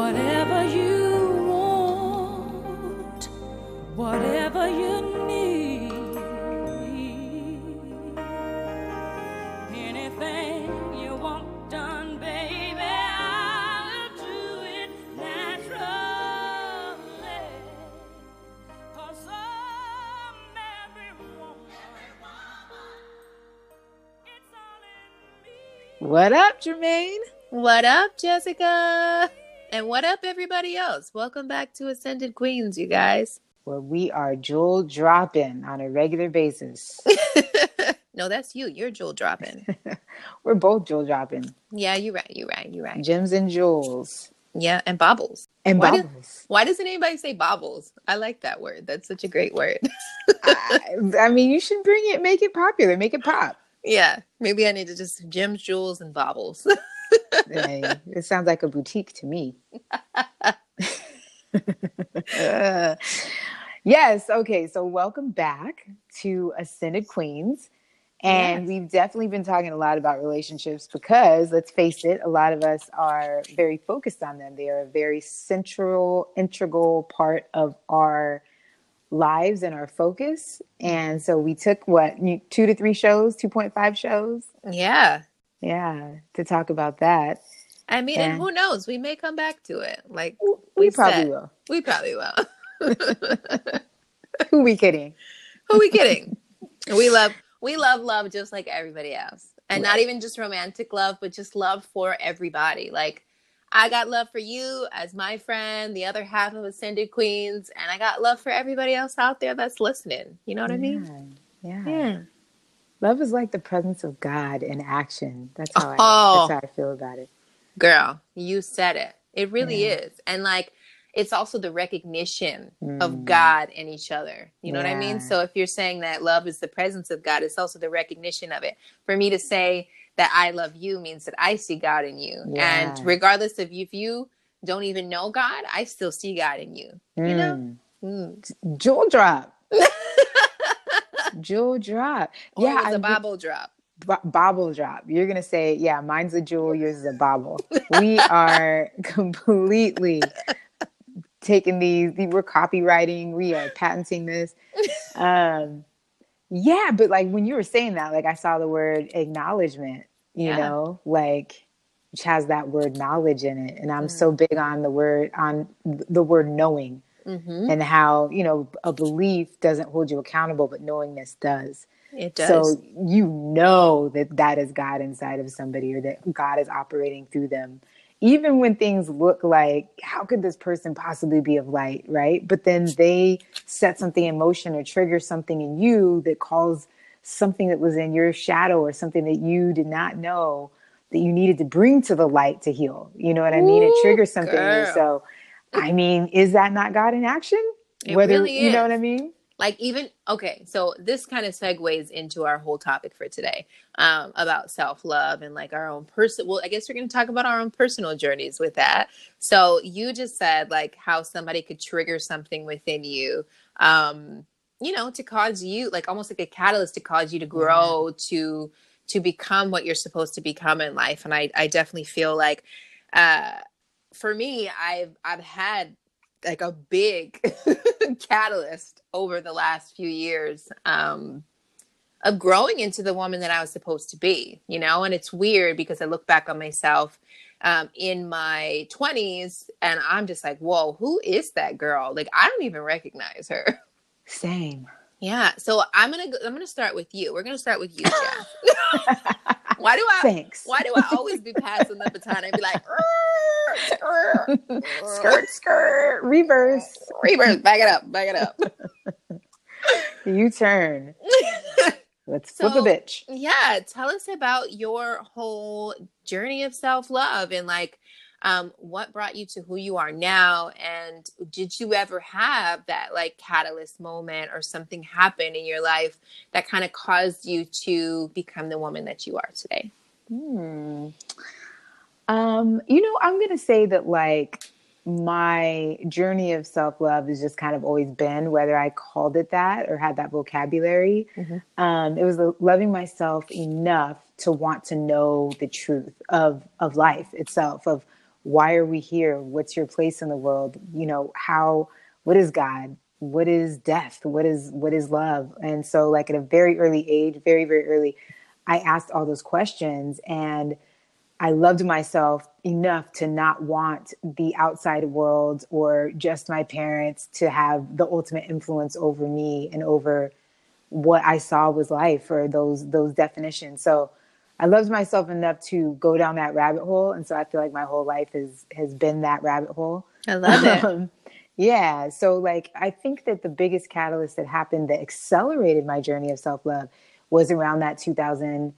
Whatever you want, whatever you need, anything you want done, baby, I'll do it I'm every woman. It's all in me. What up, Jermaine? What up, Jessica? And what up, everybody else? Welcome back to Ascended Queens, you guys. Where we are jewel dropping on a regular basis. no, that's you. You're jewel dropping. We're both jewel dropping. yeah, you're right. You're right. You're right. Gems and jewels. Yeah, and bobbles. And Why did- bubbles. Why doesn't anybody say bobbles? I like that word. That's such a great word. I, I mean, you should bring it, make it popular, make it pop. yeah, maybe I need to just gems, jewels, and bobbles. Hey, it sounds like a boutique to me. Uh, yes. Okay. So, welcome back to Ascended Queens. And Yes. we've definitely been talking a lot about relationships because, let's face it, a lot of us are very focused on them. They are a very central, integral part of our lives and our focus. And so, we took what, two to three shows, 2.5 shows? yeah. Yeah, to talk about that. I mean, Yeah. and who knows? We may come back to it. Like, We, probably said. will. we probably will. Who we kidding? Who we kidding? we love we love love just like everybody else. And not even just romantic love, but just love for everybody. Like I got love for you as my friend, the other half of Ascended Queens, and I got love for everybody else out there that's listening. You know what I mean? Yeah. Yeah. Love is like the presence of God in action. That's how I Oh. that's how I feel about it. Girl, you said it. It really Yeah. is. And like it's also the recognition of Mm. God in each other. You know what I mean? So if you're saying that love is the presence of God, it's also the recognition of it. For me to say that I love you means that I see God in you. Yeah. And regardless of if you don't even know God, I still see God in you. You know? Mm. Mm. Jewel drop. Jewel drop. Or yeah, it was I- a Bible drop. bo- bobble drop. You're gonna say, yeah, mine's a jewel, yours is a bobble. we are completely taking these. We're copyrighting. We are patenting this. Um, yeah, but like when you were saying that, like I saw the word acknowledgement. You Yeah. know, like which has that word knowledge in it, and I'm Mm. so big on the word on the word knowing hmm and how you know a belief doesn't hold you accountable, but knowingness does. It does. So you know that that is God inside of somebody or that God is operating through them. Even when things look like, how could this person possibly be of light, right? But then they set something in motion or trigger something in you that calls something that was in your shadow or something that you did not know that you needed to bring to the light to heal. You know what I mean? It triggers something. in you. So, I mean, is that not God in action? It Whether really you know what I mean? like even okay so this kind of segues into our whole topic for today um, about self-love and like our own person well i guess we're going to talk about our own personal journeys with that so you just said like how somebody could trigger something within you um you know to cause you like almost like a catalyst to cause you to grow to to become what you're supposed to become in life and i i definitely feel like uh for me i've i've had like a big catalyst over the last few years um, of growing into the woman that I was supposed to be, you know? And it's weird because I look back on myself um, in my 20s and I'm just like, whoa, who is that girl? Like, I don't even recognize her. Same. Yeah. So I'm to, go, I'm going to start with you. We're going to start with you, Jeff. why do I, Thanks. why do I always be passing the baton and be like, skirt, skirt, reverse. reverse, back it up, back it up. U turn. Let's flip So- a bitch. yeah tell us about your whole journey of self-love and like um, what brought you to who you are now and did you ever have that like catalyst moment or something happen in your life that kind of caused you to become the woman that you are today Hmm. Um, you know, I'm gonna say that like my journey of self love has just kind of always been whether I called it that or had that vocabulary. Mhm. Um, it was loving myself enough to want to know the truth of of life itself, of why are we here? What's your place in the world? You know, how, what is God? What is death? What is, what is love? And so like at a very early age, very, very early, I asked all those questions and I loved myself enough to not want the outside world or just my parents to have the ultimate influence over me and over what I saw was life or those those definitions. So I loved myself enough to go down that rabbit hole, and so I feel like my whole life has has been that rabbit hole. I love it. Um, yeah, so like I think that the biggest catalyst that happened that accelerated my journey of self love was around that 2012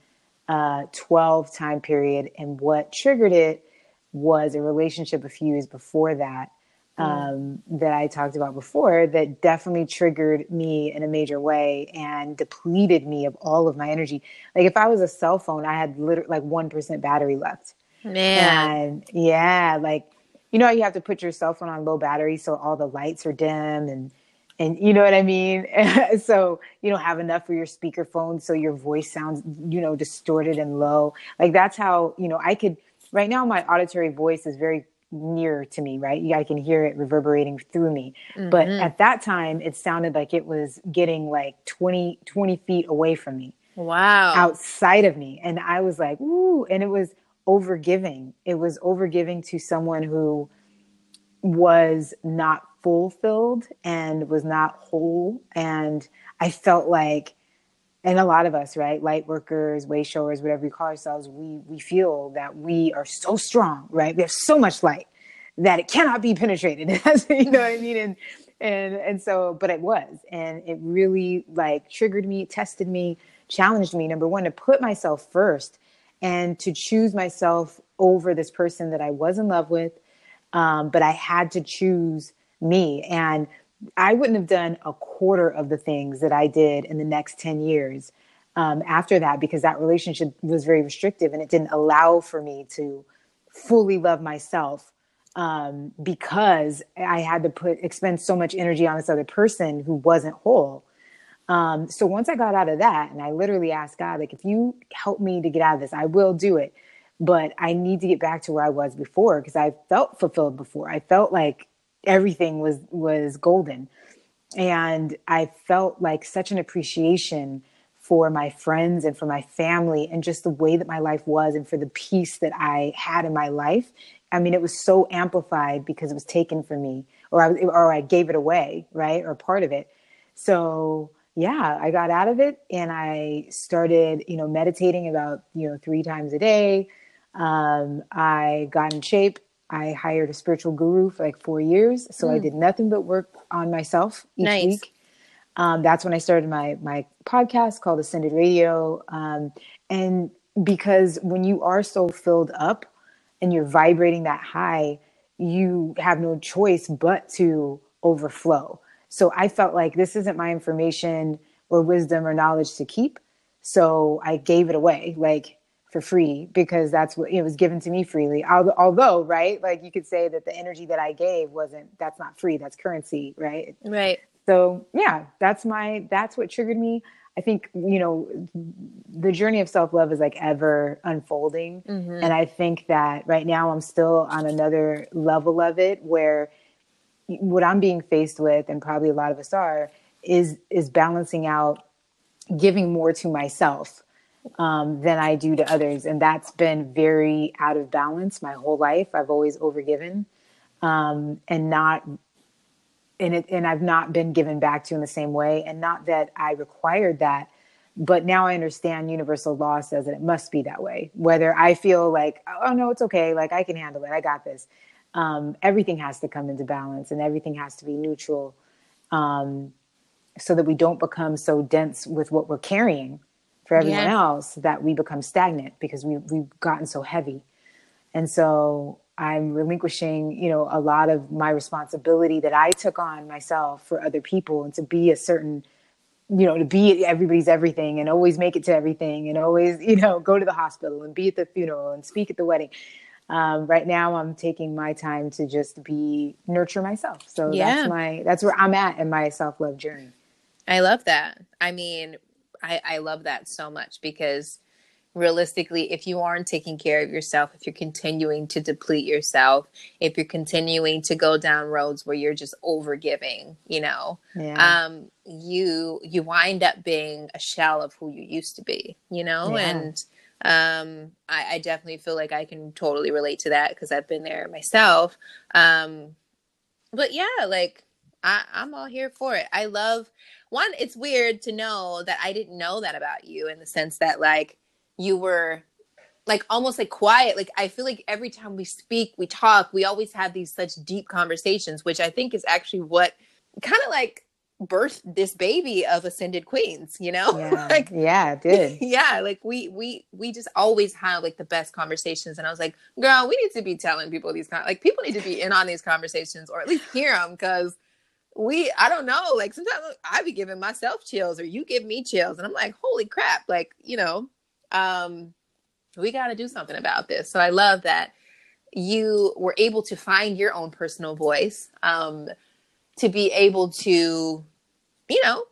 uh, time period, and what triggered it was a relationship a few years before that. Um, that I talked about before that definitely triggered me in a major way and depleted me of all of my energy. Like if I was a cell phone, I had literally like 1% battery left. Man. And yeah, like, you know, you have to put your cell phone on low battery so all the lights are dim and, and you know what I mean? so you don't have enough for your speakerphone. So your voice sounds, you know, distorted and low. Like that's how, you know, I could, right now my auditory voice is very near to me, right? I can hear it reverberating through me. Mm-hmm. But at that time, it sounded like it was getting like 20, 20 feet away from me. Wow. Outside of me. And I was like, ooh, and it was overgiving. It was overgiving to someone who was not fulfilled and was not whole. And I felt like, and a lot of us, right, light workers, way showers, whatever we call ourselves, we we feel that we are so strong, right? We have so much light that it cannot be penetrated. you know what I mean? And and and so, but it was, and it really like triggered me, tested me, challenged me. Number one, to put myself first and to choose myself over this person that I was in love with, um, but I had to choose me and I wouldn't have done a quarter of the things that I did in the next 10 years um, after that because that relationship was very restrictive and it didn't allow for me to fully love myself um, because I had to put expend so much energy on this other person who wasn't whole. Um, so once I got out of that, and I literally asked God, like, if you help me to get out of this, I will do it. But I need to get back to where I was before because I felt fulfilled before. I felt like everything was was golden. And i felt like such an appreciation for my friends and for my family and just the way that my life was and for the peace that i had in my life. I mean it was so amplified because it was taken from me or i or i gave it away right or part of it. So yeah i got out of it and i started you know meditating about you know three times a day. Um, i got in shape I hired a spiritual guru for like four years. So mm. I did nothing but work on myself each nice. week. Um, that's when I started my my podcast called Ascended Radio. Um, and because when you are so filled up and you're vibrating that high, you have no choice but to overflow. So I felt like this isn't my information or wisdom or knowledge to keep. So I gave it away. Like for free because that's what it was given to me freely. Although, right, like you could say that the energy that I gave wasn't that's not free, that's currency, right? Right. So, yeah, that's my that's what triggered me. I think, you know, the journey of self-love is like ever unfolding, mm-hmm. and I think that right now I'm still on another level of it where what I'm being faced with and probably a lot of us are is is balancing out giving more to myself um, than I do to others. And that's been very out of balance my whole life. I've always overgiven um, and not. And, it, and I've not been given back to in the same way. And not that I required that, but now I understand universal law says that it must be that way. Whether I feel like, oh no, it's okay, like I can handle it, I got this. Um, everything has to come into balance and everything has to be neutral um, so that we don't become so dense with what we're carrying for everyone yeah. else that we become stagnant because we, we've gotten so heavy. And so I'm relinquishing, you know, a lot of my responsibility that I took on myself for other people and to be a certain, you know, to be everybody's everything and always make it to everything and always, you know, go to the hospital and be at the funeral and speak at the wedding. Um, right now I'm taking my time to just be nurture myself. So yeah. that's my that's where I'm at in my self-love journey. I love that. I mean, I, I love that so much because realistically, if you aren't taking care of yourself, if you're continuing to deplete yourself, if you're continuing to go down roads where you're just over giving, you know, Yeah. um, you you wind up being a shell of who you used to be, you know, Yeah. and um, I, I definitely feel like I can totally relate to that because I've been there myself. Um, but yeah, like I, I'm all here for it. I love one. It's weird to know that I didn't know that about you in the sense that like you were like almost like quiet. Like I feel like every time we speak, we talk, we always have these such deep conversations, which I think is actually what kind of like birthed this baby of ascended queens. You know, Yeah. like yeah, it did. yeah like we we we just always have like the best conversations and i was like girl we need to be telling people these con- like people need to be in on these conversations or at least hear them because we i don't know like sometimes i be giving myself chills or you give me chills and i'm like holy crap like you know um we got to do something about this so i love that you were able to find your own personal voice um to be able to you know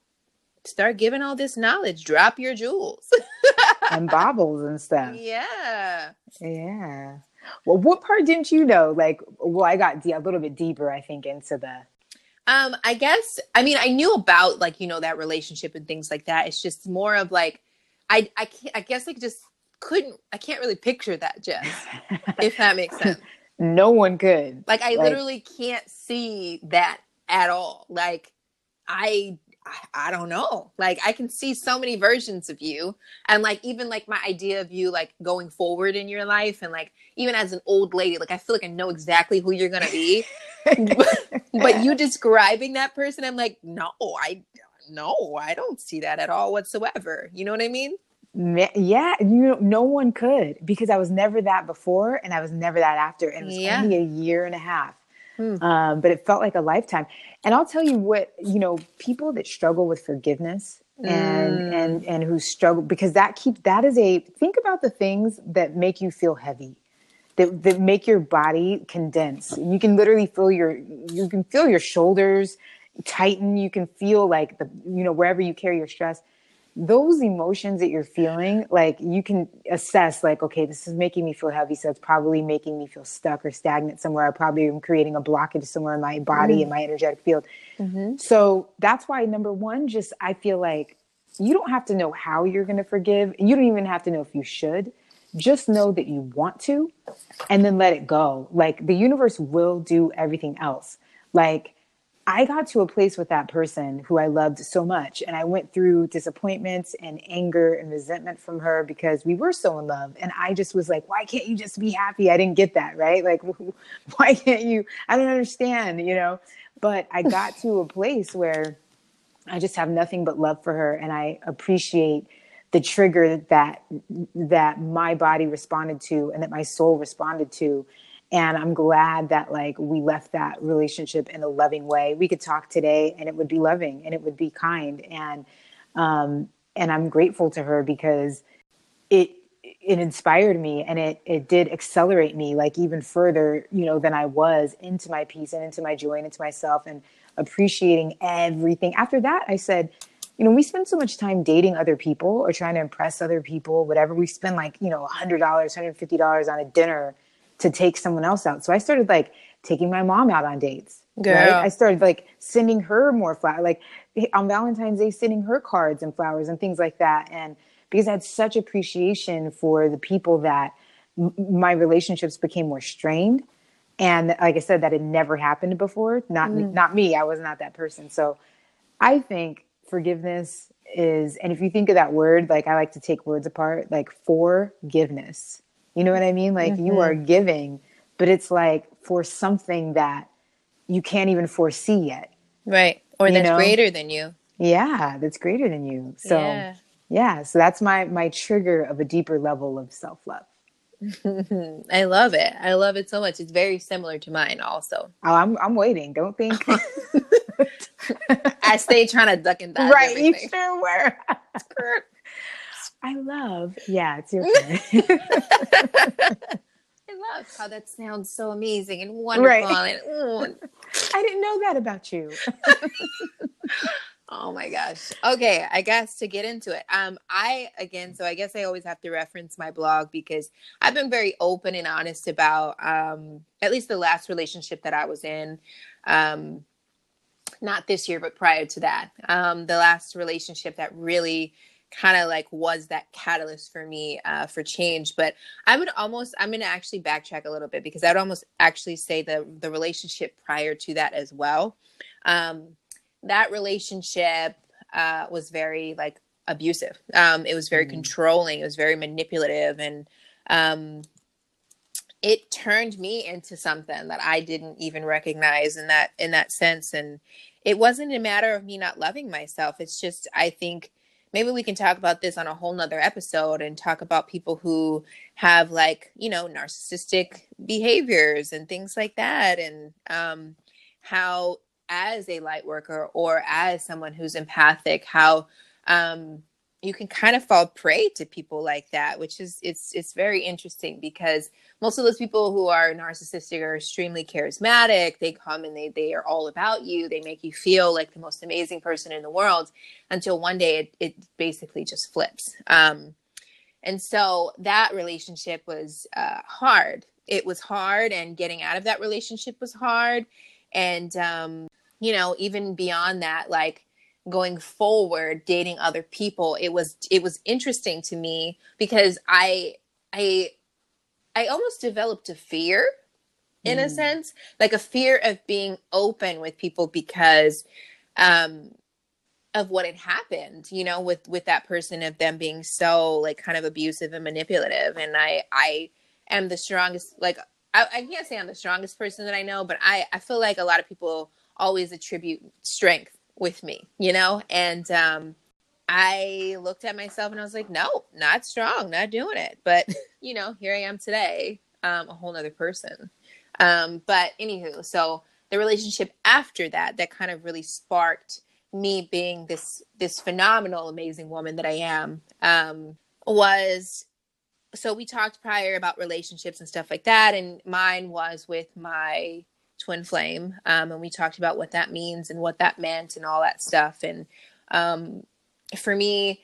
start giving all this knowledge drop your jewels and bobbles and stuff. yeah Yeah. Well, what part didn't you know? Like, well, I got a little bit deeper, I think, into the. Um, I guess I mean I knew about like you know that relationship and things like that. It's just more of like I I can't I guess I just couldn't I can't really picture that Jess if that makes sense. no one could. Like I Like- literally can't see that at all. Like I I- I don't know. Like I can see so many versions of you and like even like my idea of you like going forward in your life and like even as an old lady like I feel like I know exactly who you're going to be. but you describing that person i'm like no i no i don't see that at all whatsoever you know what i mean yeah, you know, no one could because I was never that before and I was never that after, and it was Yeah. only a year and a half. Hmm. Um, but it felt like a lifetime. And I'll tell you what, you know, people that struggle with forgiveness and Mm. and and who struggle because that keeps that is a think about the things that make you feel heavy. That, that make your body condense. You can literally feel your you can feel your shoulders tighten. You can feel like the you know wherever you carry your stress those emotions that you're feeling, like you can assess, like, okay, this is making me feel heavy, so it's probably making me feel stuck or stagnant somewhere. I probably am creating a blockage somewhere in my body mm-hmm. and my energetic field. Mm-hmm. So that's why, number one, just I feel like you don't have to know how you're going to forgive. You don't even have to know if you should. Just know that you want to and then let it go. Like the universe will do everything else. Like, I got to a place with that person who I loved so much, and I went through disappointments and anger and resentment from her because we were so in love. And I just was like, why can't you just be happy? I didn't get that, right? Like, why can't you? I don't understand, you know? But I got to a place where I just have nothing but love for her, and I appreciate the trigger that that my body responded to and that my soul responded to and i'm glad that like we left that relationship in a loving way. We could talk today and it would be loving and it would be kind. And um and i'm grateful to her because it it inspired me and it it did accelerate me like even further you know than i was into my peace and into my joy and into myself and appreciating everything. After that i said you know we spend so much time dating other people or trying to impress other people whatever. We spend like you know $100 $150 on a dinner to take someone else out. So i started like taking my mom out on dates Girl. right i started like sending her more flowers like on valentine's day sending her cards and flowers and things like that. And because i had such appreciation for the people that m- my relationships became more strained. And like i said that had never happened before. Not me, mm. not me. I was not that person. So i think forgiveness is and if you think of that word like i like to take words apart like forgiveness you know what i mean? Like you are mm-hmm. giving but it's like for something that you can't even foresee yet. Right. Or You that's know? greater than you. Yeah that's greater than you. So Yeah. yeah so that's my my trigger of a deeper level of self-love. I love it. I love it so much. It's very similar to mine also. Oh i'm i'm waiting don't think. I stay trying to duck and dodge right you everything. sure were. I love yeah it's your turn i love how that sounds so amazing and wonderful Right. and, i didn't know that about you Oh my gosh. Okay, I guess to get into it. Um I again so I guess I always have to reference my blog because I've been very open and honest about um at least the last relationship that I was in. Um not this year but prior to that. Um the last relationship that really kind of like was that catalyst for me uh, for change. But I would almost I'm going to actually backtrack a little bit because I would almost actually say the the relationship prior to that as well. Um, that relationship uh, was very like abusive. Um, it was very mm controlling. It was very manipulative, and um, it turned me into something that I didn't even recognize in that in that sense. And it wasn't a matter of me not loving myself. It's just I think maybe we can talk about this on a whole nother episode and talk about people who have like you know narcissistic behaviors and things like that. And um, how as a light worker or as someone who's empathic how um, you can kind of fall prey to people like that which is it's it's very interesting because most of those people who are narcissistic are extremely charismatic they come and they they are all about you. They make you feel like the most amazing person in the world until one day it, it basically just flips. Um, and so that relationship was uh, hard. It was hard and getting out of that relationship was hard. And um, you know even beyond that like going forward dating other people it was it was interesting to me because i i i almost developed a fear in mm. a sense like a fear of being open with people because um of what had happened you know with with that person of them being so like kind of abusive and manipulative and i i am the strongest like I, I can't say i'm the strongest person that i know but i i feel like a lot of people always attribute strength with me, you know? And um, I looked at myself and I was like, no, not strong, not doing it. But, you know, here I am today, um, a whole nother person. Um, but anywho, so the relationship after that, that kind of really sparked me being this this phenomenal, amazing woman that I am, um, was so we talked prior about relationships and stuff like that, and mine was with my twin flame um, and we talked about what that means and what that meant and all that stuff. And um, for me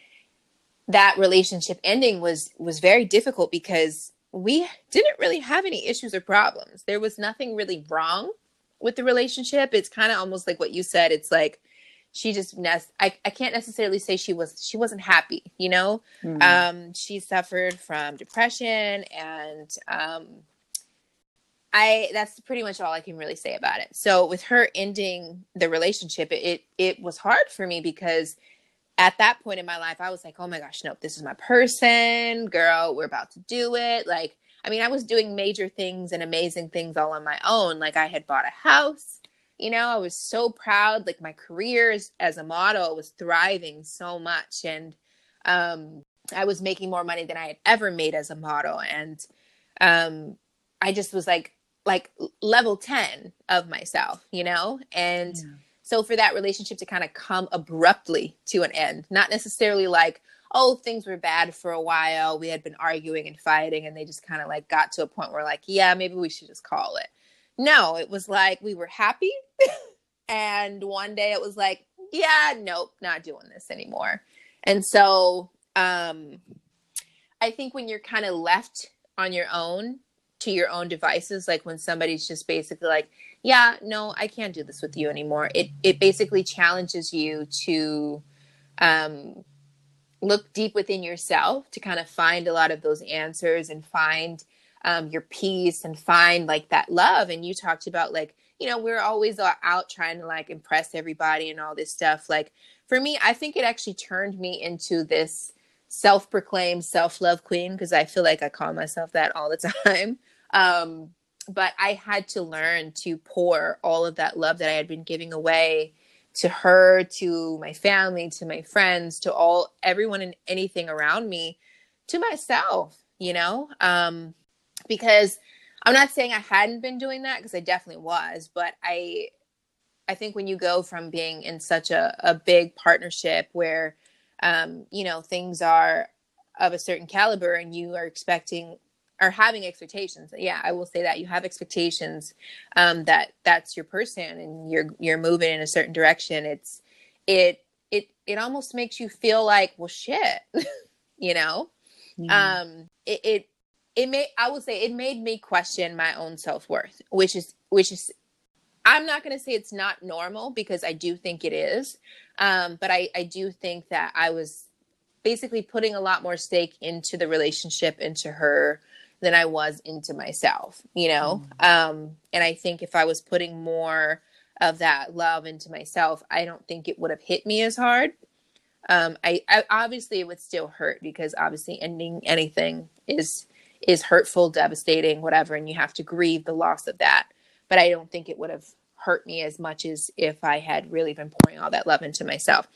that relationship ending was was very difficult because we didn't really have any issues or problems. There was nothing really wrong with the relationship. It's kind of almost like what you said. It's like she just ne- I, I can't necessarily say she was she wasn't happy you know? Mm-hmm. um she suffered from depression and um I that's pretty much all I can really say about it. So with her ending the relationship, it it, it was hard for me because at that point in my life, I was like, oh my gosh, no, this is my person, girl. We're about to do it. Like, I mean, I was doing major things and amazing things all on my own. Like, I had bought a house. You know, I was so proud. Like, my career as, as a model was thriving so much. And um, I was making more money than I had ever made as a model. And um, I just was like, like level 10 of myself, you know? And yeah. so for that relationship to kind of come abruptly to an end, not necessarily like, oh, things were bad for a while. We had been arguing and fighting, and they just kind of like got to a point where, like, yeah, maybe we should just call it. No, it was like we were happy. and one day it was like, yeah, nope, not doing this anymore. And so um, I think when you're kind of left on your own, to your own devices like when somebody's just basically like yeah no i can't do this with you anymore. It it basically challenges you to um look deep within yourself to kind of find a lot of those answers and find um, your peace and find like that love. And you talked about like you know we're always out trying to like impress everybody and all this stuff. Like for me i think it actually turned me into this self-proclaimed self-love queen because i feel like i call myself that all the time um, but I had to learn to pour all of that love that I had been giving away to her, to my family, to my friends, to all everyone and anything around me, to myself, you know? Um, because I'm not saying I hadn't been doing that because I definitely was, but I I think when you go from being in such a, a big partnership where um, you know, things are of a certain caliber and you are expecting are having expectations yeah i will say that you have expectations um, that that's your person and you're you're moving in a certain direction it's it it it almost makes you feel like, well, shit, you know. Yeah. Um, it it it made I would say it made me question my own self worth, which is which is I'm not going to say it's not normal because I do think it is, um, but I I do think that I was basically putting a lot more stake into the relationship into her than I was into myself, you know? Mm. Um, and I think if I was putting more of that love into myself, I don't think it would have hit me as hard. Um, I, I obviously it would still hurt because obviously ending anything is is hurtful, devastating, whatever, and you have to grieve the loss of that. But I don't think it would have hurt me as much as if I had really been pouring all that love into myself.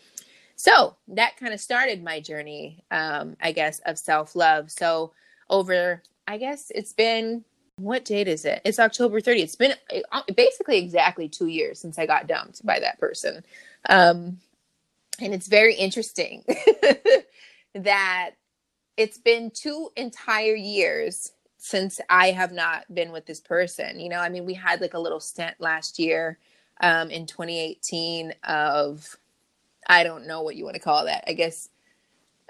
So that kind of started my journey, um, I guess, of self love. So over, I guess it's been what date is it? It's October 30th. It's been uh, basically exactly two years since I got dumped by that person. Um, and it's very interesting that it's been two entire years since I have not been with this person. You know, I mean, we had like a little stint last year um, in 2018 of, I don't know what you want to call that. I guess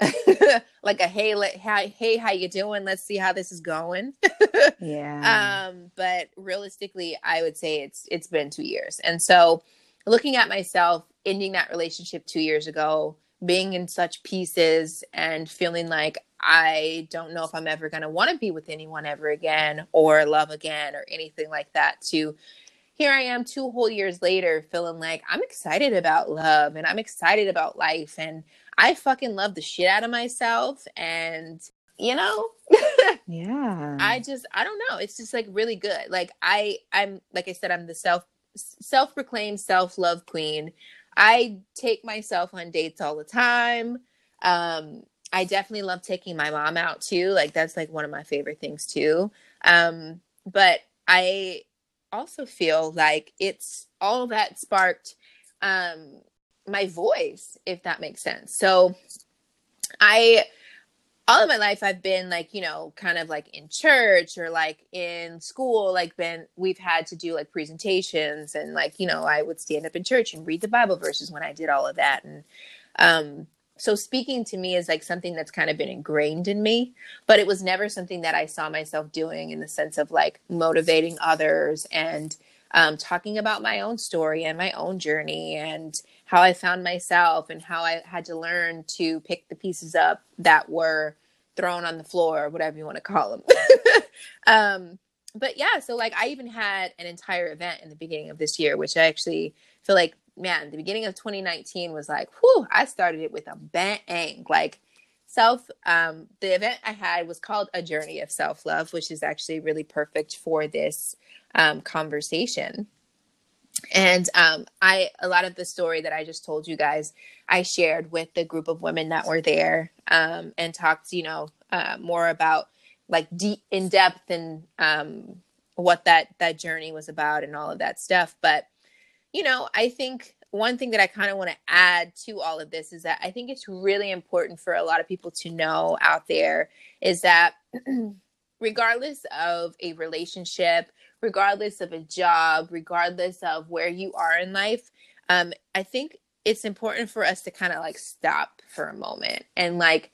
like a hey, let, hi, hey, how you doing? Let's see how this is going. yeah. Um, but realistically, I would say it's it's been two years, and so looking at myself ending that relationship two years ago, being in such pieces, and feeling like I don't know if I'm ever going to want to be with anyone ever again, or love again, or anything like that. To here I am two whole years later feeling like I'm excited about love and I'm excited about life and I fucking love the shit out of myself and you know? Yeah. I just I don't know it's just like really good like I I'm like I said I'm the self self-proclaimed self-love queen. I take myself on dates all the time um I definitely love taking my mom out too like that's like one of my favorite things too um but I also feel like it's all that sparked um my voice if that makes sense. So i all of my life i've been like you know kind of like in church or like in school like been we've had to do like presentations and like you know i would stand up in church and read the bible verses when i did all of that. And um so speaking to me is like something that's kind of been ingrained in me but it was never something that i saw myself doing in the sense of like motivating others and um, talking about my own story and my own journey and how i found myself and how i had to learn to pick the pieces up that were thrown on the floor or whatever you want to call them um, but yeah so like i even had an entire event in the beginning of this year which i actually feel like man, the beginning of 2019 was like, whew, I started it with a bang. Like self, um, the event I had was called A Journey of Self Love, which is actually really perfect for this um, conversation. And um, I, a lot of the story that I just told you guys, I shared with the group of women that were there um, and talked, you know, uh, more about like deep in depth and um, what that that journey was about and all of that stuff. But you know, I think one thing that I kind of want to add to all of this is that I think it's really important for a lot of people to know out there is that regardless of a relationship, regardless of a job, regardless of where you are in life, um, I think it's important for us to kind of like stop for a moment and like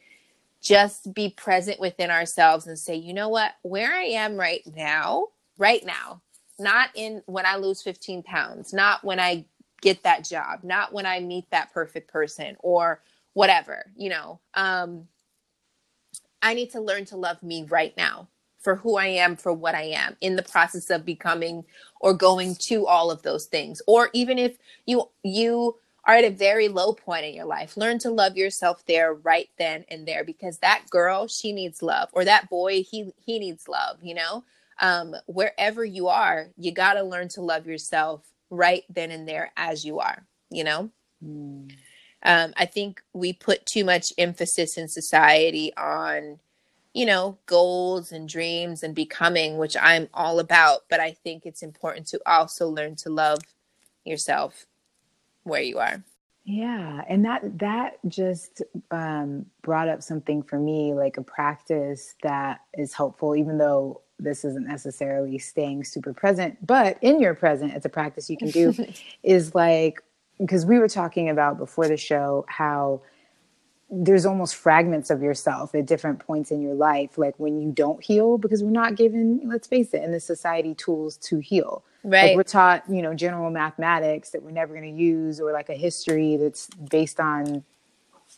just be present within ourselves and say, you know what, where I am right now, right now, not in when I lose 15 pounds, not when I get that job, not when I meet that perfect person or whatever, you know. Um I need to learn to love me right now for who I am, for what I am in the process of becoming or going to all of those things. Or even if you you are at a very low point in your life, learn to love yourself there right then and there because that girl, she needs love or that boy, he he needs love, you know? Um, wherever you are, you got to learn to love yourself right then and there as you are, you know? Mm. Um, I think we put too much emphasis in society on, you know, goals and dreams and becoming, which I'm all about. But I think it's important to also learn to love yourself where you are. Yeah, and that that just um, brought up something for me, like a practice that is helpful, even though this isn't necessarily staying super present, but in your present, it's a practice you can do, is like because we were talking about before the show how there's almost fragments of yourself at different points in your life like when you don't heal because we're not given let's face it in this society tools to heal Right. like we're taught you know general mathematics that we're never going to use or like a history that's based on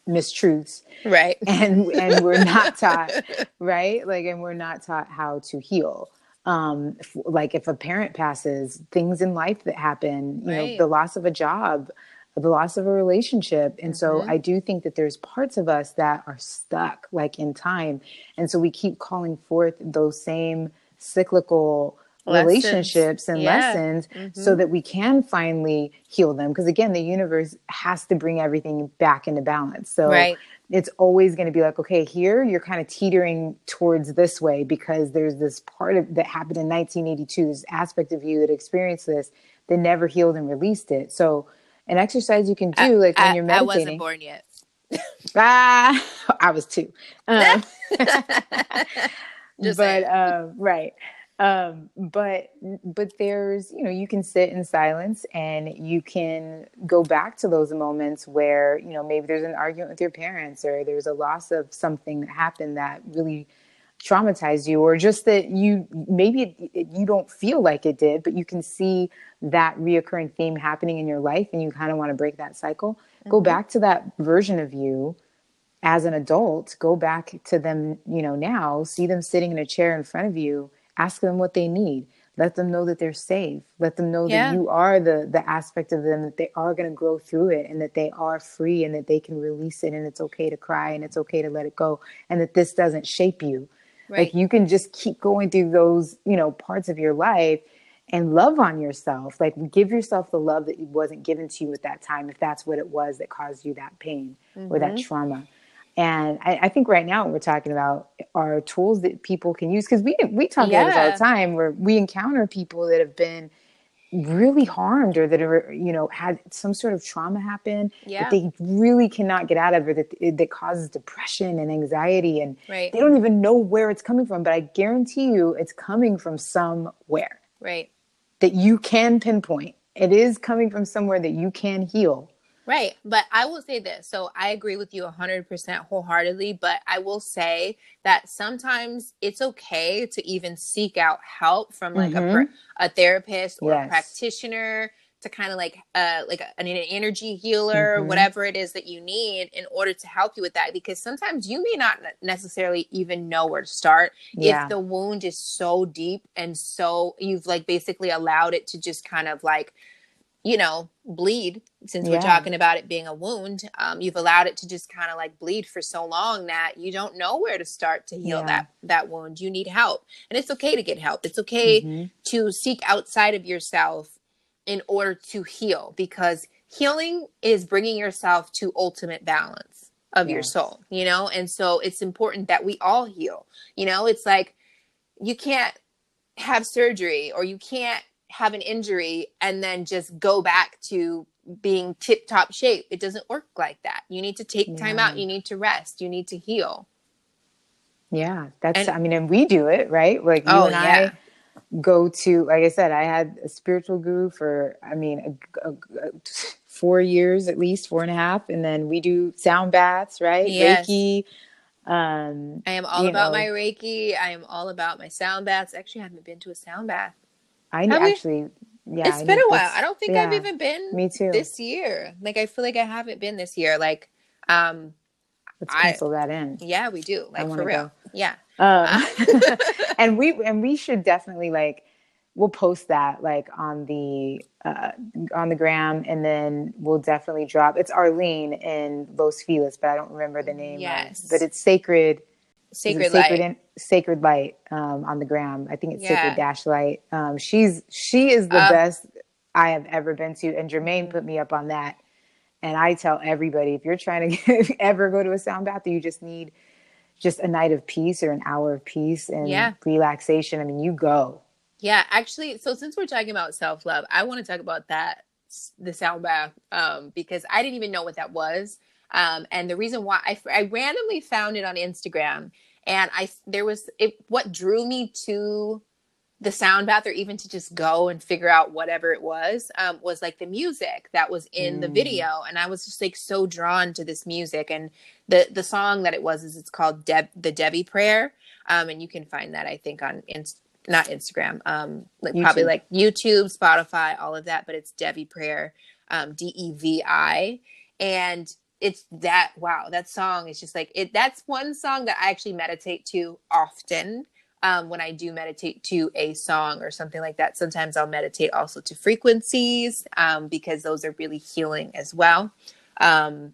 mistruths. Right. and and we're not taught right? Like and we're not taught how to heal. Um like if a parent passes things in life that happen you know the loss of a job the loss of a relationship. And so Mm-hmm. i do think that there's parts of us that are stuck like in time. And so we keep calling forth those same cyclical Lessons. relationships and Yeah. lessons so that we can finally heal them because again the universe has to bring everything back into balance so Right. it's always going to be like okay here you're kind of teetering towards this way because there's this part of that happened in 1982 this aspect of you that experienced this that never healed and released it so an exercise you can do like when I, you're meditating I wasn't born yet. ah i was two um, Just but um, right um, but but there's you know you can sit in silence and you can go back to those moments where you know maybe there's an argument with your parents or there's a loss of something that happened that really traumatized you or just that you maybe it, it- you don't feel like it did but you can see that reoccurring theme happening in your life and you kind of want to break that cycle. Go back to that version of you as an adult. Go back to them you know now. See them sitting in a chair in front of you ask them what they need. Let them know that they're safe. Let them know Yeah. that you are the the aspect of them that they are going to grow through it and that they are free and that they can release it and it's okay to cry and it's okay to let it go and that this doesn't shape you. Right. like you can just keep going through those you know parts of your life and love on yourself. Like give yourself the love that wasn't given to you at that time if that's what it was that caused you that pain or that mm-hmm. trauma and I, I think right now what we're talking about are tools that people can use because we we talk about this all the time where we encounter people that have been really harmed or that are you know had some sort of trauma happen Yeah. that they really cannot get out of or that that causes depression and anxiety and Right. they don't even know where it's coming from but i guarantee you it's coming from somewhere right. that you can pinpoint it is coming from somewhere that you can heal Right. But I will say this. So I agree with you 100% wholeheartedly. But I will say that sometimes it's okay to even seek out help from like a, per- a therapist or a practitioner to kind of like uh like an, energy healer Mhm. whatever it is that you need in order to help you with that because sometimes you may not necessarily even know where to start Yeah. if the wound is so deep and so you've like basically allowed it to just kind of like you know bleed since we're talking about it being a wound um, you've allowed it to just kind of like bleed for so long that you don't know where to start to heal Yeah. that that wound. You need help and it's okay to get help. It's okay Mhm. to seek outside of yourself in order to heal because healing is bringing yourself to ultimate balance of your soul you know? And so it's important that we all heal you know? It's like you can't have surgery or you can't have an injury and then just go back to being tip top shape it doesn't work like that you need to take time out you need to rest you need to heal Yeah, that's. And- I mean, and we do it right. Like you Oh, and yeah. I go to. Like I said, I had a spiritual guru for. I mean, a, a- a- four years at least, four and a half, and then we do sound baths, right? Yes. Reiki. Um, i am all about know. my reiki i am all about my sound baths actually i haven't been to a sound bath I Have we? actually. Yeah, it's I been a while i don't think i've even been Me too. this year like i feel like i haven't been this year like um Let's I- pencil that in. yeah we do like for real go. yeah Um, and we and we should definitely like we'll post that like on the uh, on the gram and then we'll definitely drop it's arlene in los feliz but i don't remember the name Yes. but it's sacred sacred sacred light. sacred light um, on the gram. I think it's Yeah. sacred dash light. Um, she's she is the Uh, best i have ever been to and jermaine put me up on that. And i tell everybody if you're trying to ever go to a sound bath that you just need just a night of peace or an hour of peace and Yeah. relaxation. I mean you go. Yeah, actually, so since we're talking about self love, I want to talk about that the sound bath um, because I didn't even know what that was, um, and the reason why I, I randomly found it on Instagram, and I there was it what drew me to the sound bath or even to just go and figure out whatever it was um, was like the music that was in the Mm. video. And i was just like so drawn to this music. And the the song that it was is it's called Deb, the Devi prayer. Um, and you can find that i think on Inst- not instagram um, like probably like youtube spotify all of that. But it's Devi prayer um, d-e-v-i and it's that wow that song is just like it that's one song that i actually meditate to often um, when I do meditate to a song or something like that. Sometimes I'll meditate also to frequencies um, because those are really healing as well. Um,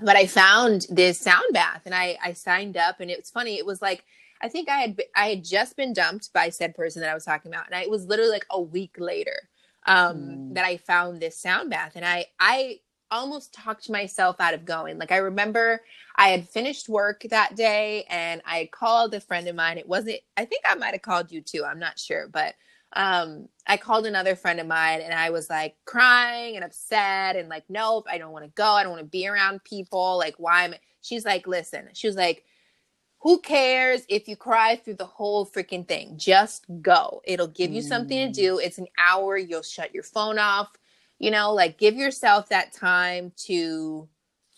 but I found this sound bath and I, I signed up and it was funny. It was like, I think I had, I had just been dumped by said person that I was talking about. And I, it was literally like a week later um, Mm. that I found this sound bath and I, I almost talked myself out of going. Like I remember I had finished work that day and I called a friend of mine. It wasn't, I think I might have called you too. I'm not sure, but um, I called another friend of mine and I was like crying and upset and like, nope, I don't want to go. I don't want to be around people. Like, why am I? She's like, listen, she was like, who cares if you cry through the whole freaking thing? Just go. It'll give you something to do. It's an hour. You'll shut your phone off. You know, like give yourself that time to,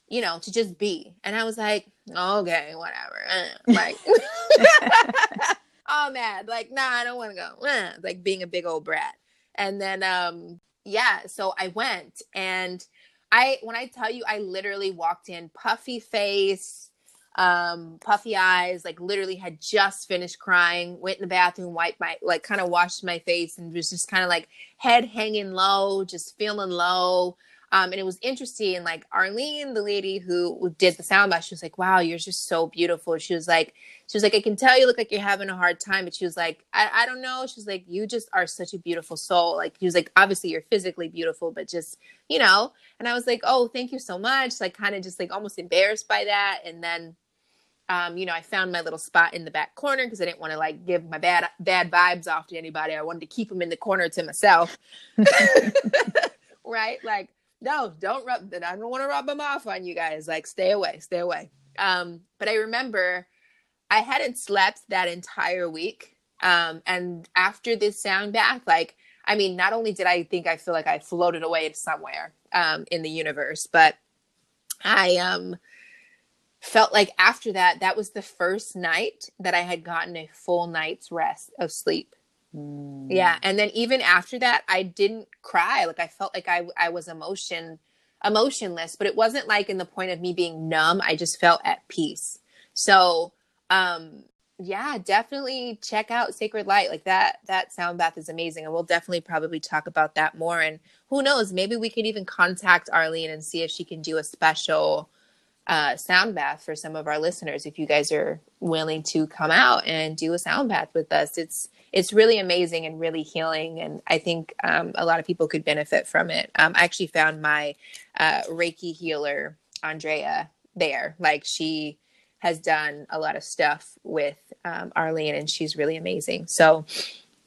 you know, to just be. And I was like, okay, whatever. Eh, Like, all mad like, nah, I don't want to go. Eh, Like being a big old brat. And then, um, yeah, so I went and I, when I tell you, I literally walked in puffy face, um, puffy eyes, like literally had just finished crying, went in the bathroom, wiped my, like kind of washed my face and was just kind of like head hanging low, just feeling low. Um, and it was interesting. Like Arlene, the lady who did the sound bath, she was like, "Wow, you're just so beautiful." She was like, "She was like, I can tell you look like you're having a hard time," but she was like, "I, I don't know." She was like, "You just are such a beautiful soul." Like she was like, "Obviously, you're physically beautiful, but just you know." And I was like, "Oh, thank you so much." Like kind of just like almost embarrassed by that, and then. Um, you know, I found my little spot in the back corner because I didn't want to like give my bad bad vibes off to anybody. I wanted to keep them in the corner to myself. right? Like, no, don't rub I don't want to rub them off on you guys. Like, stay away, stay away. Um, but I remember I hadn't slept that entire week. Um, and after this sound bath, like, I mean, not only did I think I feel like I floated away somewhere um in the universe, but I um felt like after that, that was the first night that I had gotten a full night's rest of sleep. Mm. Yeah, and then even after that, I didn't cry. Like I felt like I I was emotion emotionless, but it wasn't like in the point of me being numb. I just felt at peace. So, um yeah, definitely check out Sacred Light. Like that that sound bath is amazing and we'll definitely probably talk about that more and who knows, maybe we could even contact Arlene and see if she can do a special uh, sound bath for some of our listeners if you guys are willing to come out and do a sound bath with us. It's it's really amazing and really healing and i think um, a lot of people could benefit from it. Um, i actually found my uh, reiki healer andrea there. Like she has done a lot of stuff with um, arlene and she's really amazing. So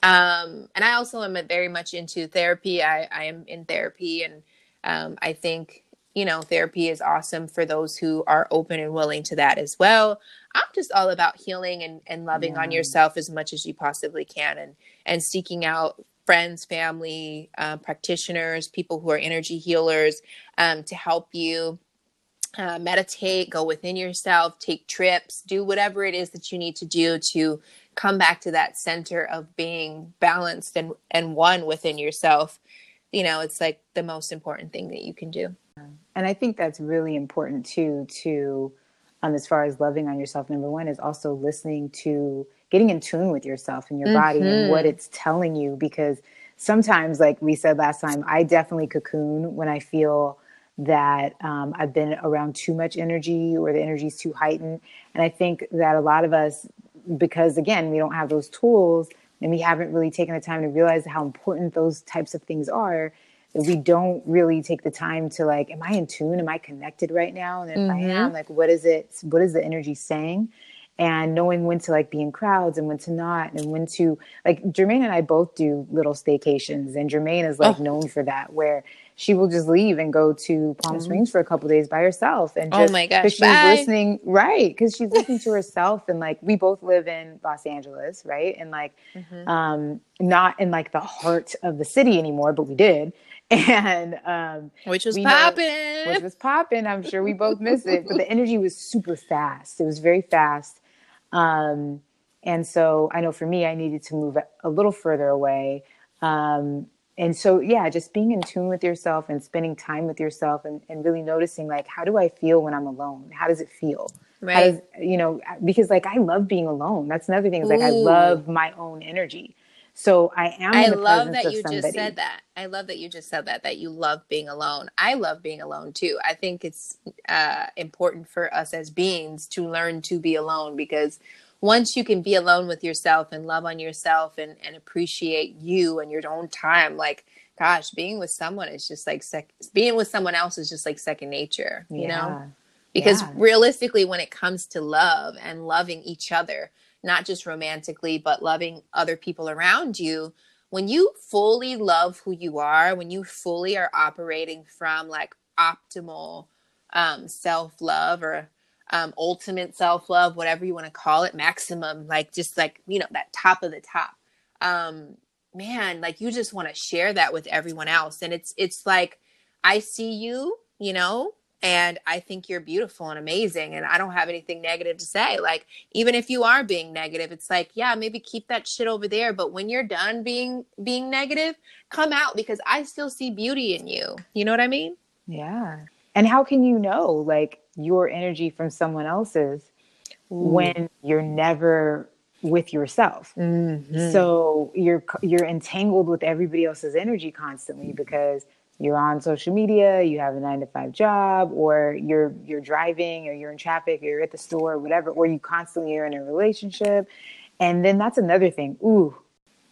um, and i also am very much into therapy. I, I am in therapy and um, i think you know, therapy is awesome for those who are open and willing to that as well. I'm just all about healing and, and loving on yourself as much as you possibly can and and seeking out friends, family, uh, practitioners, people who are energy healers um, to help you uh, meditate, go within yourself, take trips, do whatever it is that you need to do to come back to that center of being balanced and, and one within yourself. You know, it's like the most important thing that you can do. And I think that's really important too, to um, as far as loving on yourself. Number one is also listening to getting in tune with yourself and your body and what it's telling you. Because sometimes, like we said last time, I definitely cocoon when I feel that um, I've been around too much energy or the energy is too heightened. And I think that a lot of us, because again, we don't have those tools and we haven't really taken the time to realize how important those types of things are we don't really take the time to like am i in tune? Am i connected right now? And if i am like what is it what is the energy saying? And knowing when to like be in crowds and when to not and when to like Jermaine and I both do little staycations and Jermaine is like Oh. known for that where she will just leave and go to Palm Springs for a couple days by herself and Oh just my gosh, because she's bye. listening right because she's listening to herself and like we both live in Los Angeles right? And like Mm-hmm. um not in like the heart of the city anymore but we did and um which was popping. which was popping. I'm sure we both miss it, but the energy was super fast. It was very fast. Um, and so I know for me, I needed to move a little further away. Um, and so, yeah, just being in tune with yourself and spending time with yourself and, and really noticing like, how do I feel when I'm alone? How does it feel? Right. does, you know, because like I love being alone. That's another thing is like I love my own energy. So I am. I love that you somebody. just said that. I love that you just said that, that you love being alone. I love being alone too. I think it's uh, important for us as beings to learn to be alone because once you can be alone with yourself and love on yourself and, and appreciate you and your own time, like, gosh, being with someone is just like, sec- being with someone else is just like second nature, you know? Because Yeah. realistically when it comes to love and loving each other not just romantically but loving other people around you. When you fully love who you are when you fully are operating from like optimal um, self-love or um, ultimate self-love whatever you want to call it maximum like just like you know that top of the top um, man like you just want to share that with everyone else. And it's it's like i see you you know and I think you're beautiful and amazing and I don't have anything negative to say. Like even if you are being negative, it's like, yeah, maybe keep that shit over there, but when you're done being being negative, come out because I still see beauty in you. You know what I mean? Yeah. And how can you know like your energy from someone else's when you're never with yourself? Mm-hmm. So you're you're entangled with everybody else's energy constantly because you're on social media, you have a 9 to 5 job or you're you're driving or you're in traffic or you're at the store or whatever or you constantly are in a relationship. And then that's another thing. Ooh,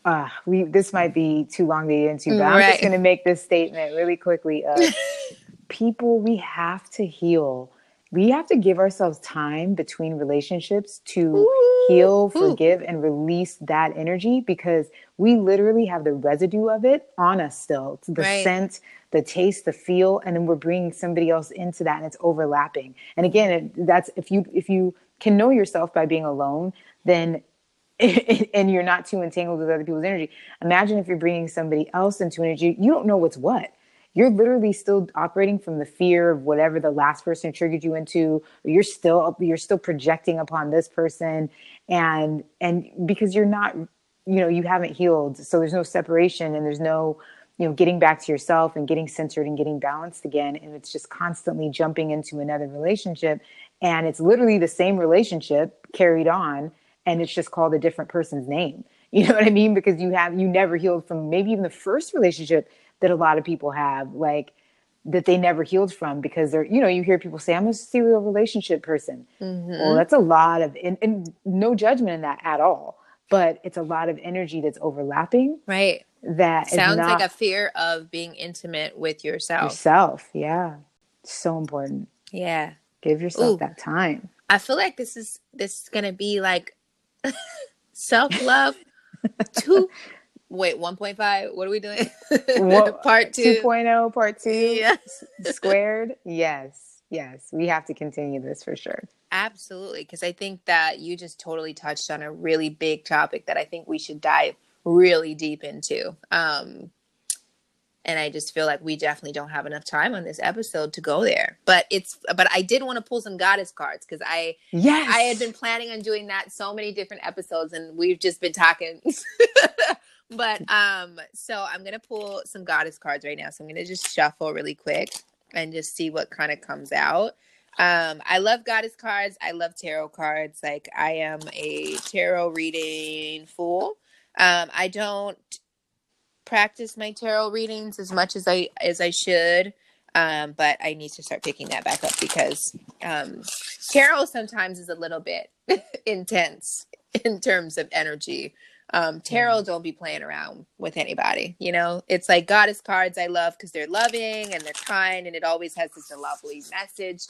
uh, we this might be too long to get into, but I'm Right. just going to make this statement really quickly. Of people, we have to heal. We have to give ourselves time between relationships to Ooh. heal, Ooh. forgive, and release that energy because we literally have the residue of it on us still. The Right. scent, the taste, the feel, and then we're bringing somebody else into that, and it's overlapping. And again, it, that's if you if you can know yourself by being alone, then and you're not too entangled with other people's energy. Imagine if you're bringing somebody else into energy, you don't know what's what. You're literally still operating from the fear of whatever the last person triggered you into, you're still you're still projecting upon this person, and and because you're not, you know, you haven't healed, so there's no separation and there's no, you know, getting back to yourself and getting centered and getting balanced again, and it's just constantly jumping into another relationship, and it's literally the same relationship carried on and it's just called a different person's name. You know what I mean? Because you have you never healed from maybe even the first relationship that a lot of people have, like that they never healed from because they're, you know, you hear people say, I'm a serial relationship person. Mm-hmm. Well, that's a lot of and, and no judgment in that at all. But it's a lot of energy that's overlapping Right. That Sounds not like a fear of being intimate with yourself. yourself. Yeah. So important. Yeah. Give yourself Ooh. that time. I feel like this is this is gonna be like self love two. Wait, one point five. What are we doing? What- Part two. 2.0 part two Yeah. squared. Yes. Yes. We have to continue this for sure. Absolutely, because I think that you just totally touched on a really big topic that I think we should dive really deep into. Um, and I just feel like we definitely don't have enough time on this episode to go there. But it's but I did want to pull some goddess cards because I Yes. I had been planning on doing that so many different episodes and we've just been talking. but um so I'm to pull some goddess cards right now. So I'm to just shuffle really quick and just see what kind of comes out. Um I love goddess cards. I love tarot cards. Like I am a tarot reading fool. Um I don't practice my tarot readings as much as I as I should. Um, but I need to start picking that back up because um, tarot sometimes is a little bit intense in terms of energy. Um, tarot don't be playing around with anybody. You know, it's like goddess cards I love because they're loving and they're kind and it always has such a lovely message.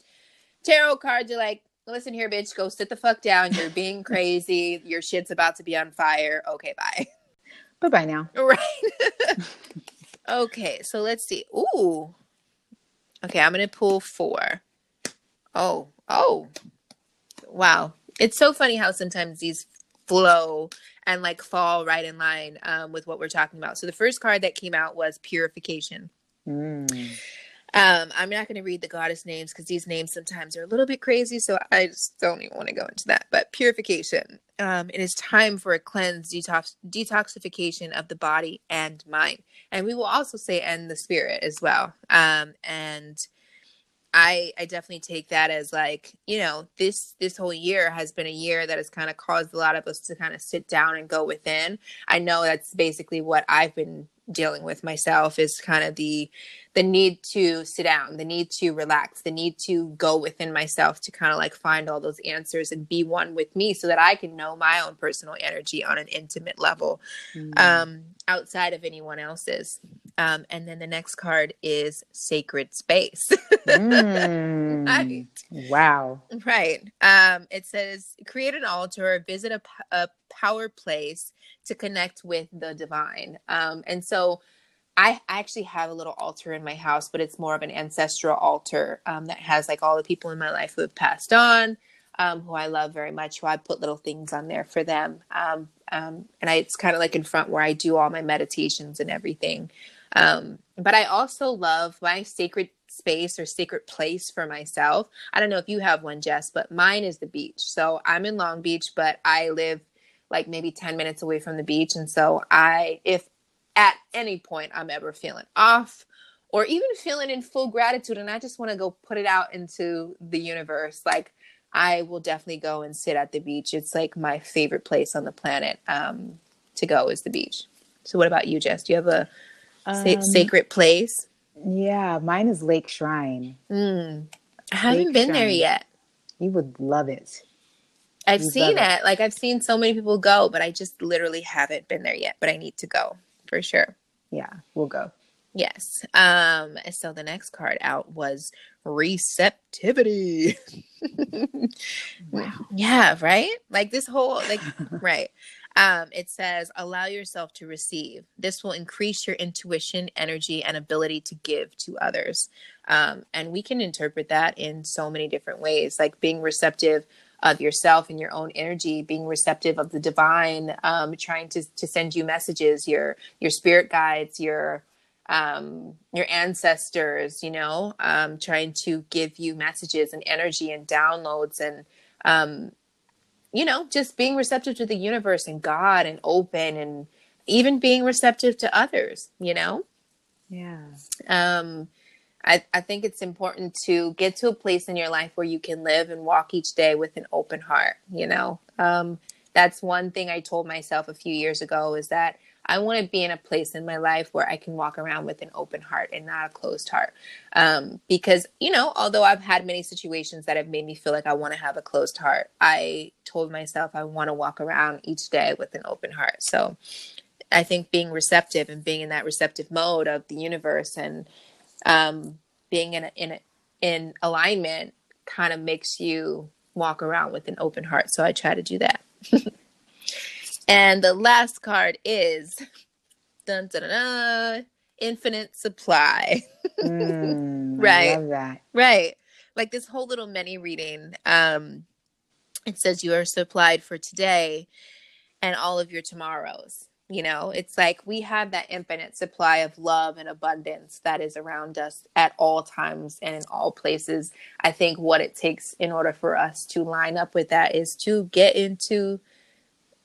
Tarot cards are like, listen here, bitch, go sit the fuck down. You're being crazy. Your shit's about to be on fire. Okay, bye. Bye bye now. Right. okay, so let's see. Ooh. Okay, I'm gonna pull four. Oh, oh. Wow. It's so funny how sometimes these flow and like fall right in line um, with what we're talking about. So the first card that came out was purification. Mm. Um, I'm not going to read the goddess names because these names sometimes are a little bit crazy, so I just don't even want to go into that. But purification. Um, it is time for a cleanse, detox, detoxification of the body and mind, and we will also say and the spirit as well. Um, and I I definitely take that as like you know this this whole year has been a year that has kind of caused a lot of us to kind of sit down and go within. I know that's basically what I've been dealing with myself is kind of the the need to sit down the need to relax the need to go within myself to kind of like find all those answers and be one with me so that i can know my own personal energy on an intimate level Mm. um outside of anyone else's um and then the next card is sacred space Mm. Right. Wow. Right. Um, it says create an altar visit a power place to connect with the divine. Um, and so I, actually have a little altar in my house, but it's more of an ancestral altar um, that has like all the people in my life who have passed on, um, who I love very much, who I put little things on there for them. Um, um, and I, it's kind of like in front where I do all my meditations and everything. Um, but I also love my sacred space or sacred place for myself. I don't know if you have one, Jess, but mine is the beach. So I'm in Long Beach, but I live like maybe 10 minutes away from the beach. And so I, if at any point I'm ever feeling off or even feeling in full gratitude and I just want to go put it out into the universe, like I will definitely go and sit at the beach. It's like my favorite place on the planet um, to go is the beach. So what about you, Jess? Do you have a sa- Um, sacred place? Yeah, mine is Lake Shrine. Mm. I haven't Lake been there yet. You would love it. I've You seen love it. Like I've seen so many people go, but I just literally haven't been there yet. But I need to go for sure. Yeah, we'll go. Yes. Um. So the next card out was receptivity. Wow. Yeah. Right. Like this whole like right. Um, it says, allow yourself to receive. This will increase your intuition, energy, and ability to give to others. Um, and we can interpret that in so many different ways, like being receptive of yourself and your own energy, being receptive of the divine, um, trying to, to send you messages, your your spirit guides, your um, your ancestors, you know, um, trying to give you messages and energy and downloads and um, you know, just being receptive to the universe and God and open and even being receptive to others, you know? Yeah. Um, I, I think it's important to get to a place in your life where you can live and walk each day with an open heart, you know? Um, that's one thing I told myself a few years ago is that I want to be in a place in my life where I can walk around with an open heart and not a closed heart. Um, because, you know, although I've had many situations that have made me feel like I want to have a closed heart, I told myself I want to walk around each day with an open heart. So I think being receptive and being in that receptive mode of the universe and um, being in a, in a, in alignment kind of makes you walk around with an open heart. So I try to do that. and the last card is dun, dun, dun, dun, infinite supply. Mm, Right. Love that. right. Like this whole little mini reading. Um, it says you are supplied for today and all of your tomorrows. You know, it's like we have that infinite supply of love and abundance that is around us at all times and in all places. I think what it takes in order for us to line up with that is to get into,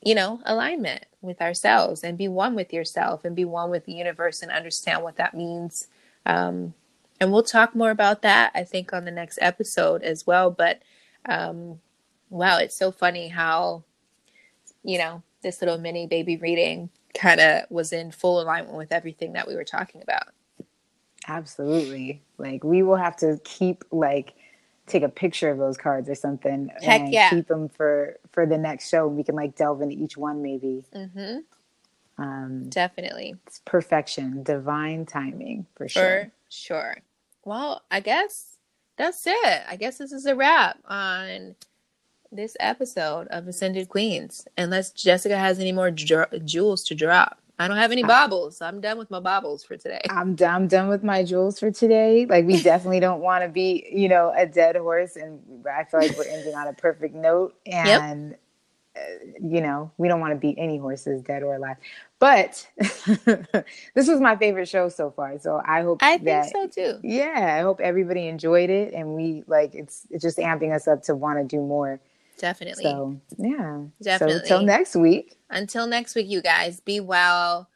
you know, alignment with ourselves and be one with yourself and be one with the universe and understand what that means. Um, and we'll talk more about that, I think, on the next episode as well. But um, wow, it's so funny how, you know, this little mini baby reading kind of was in full alignment with everything that we were talking about. Absolutely. Like we will have to keep like take a picture of those cards or something Heck and yeah. keep them for for the next show. We can like delve into each one maybe. hmm Um Definitely. it's perfection, divine timing for sure. For sure. Well, I guess that's it. I guess this is a wrap on this episode of Ascended Queens, unless Jessica has any more dr- jewels to drop. I don't have any baubles. I'm done with my baubles for today. I'm done, I'm done with my jewels for today. Like we definitely don't want to be, you know, a dead horse, and I feel like we're ending on a perfect note. And uh, you know, we don't want to beat any horses, dead or alive. But this was my favorite show so far. So I hope I think so too. Yeah, I hope everybody enjoyed it, and we like it's it's just amping us up to want to do more. Definitely. So yeah, Definitely. So till next week. Until next week, you guys, be well,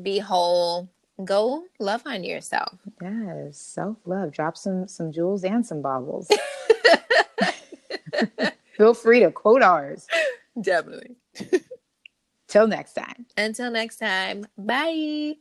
be whole, go love on yourself. Yes, self love. Drop some some jewels and some baubles. Feel free to quote ours. Definitely. Till next time. Until next time, bye.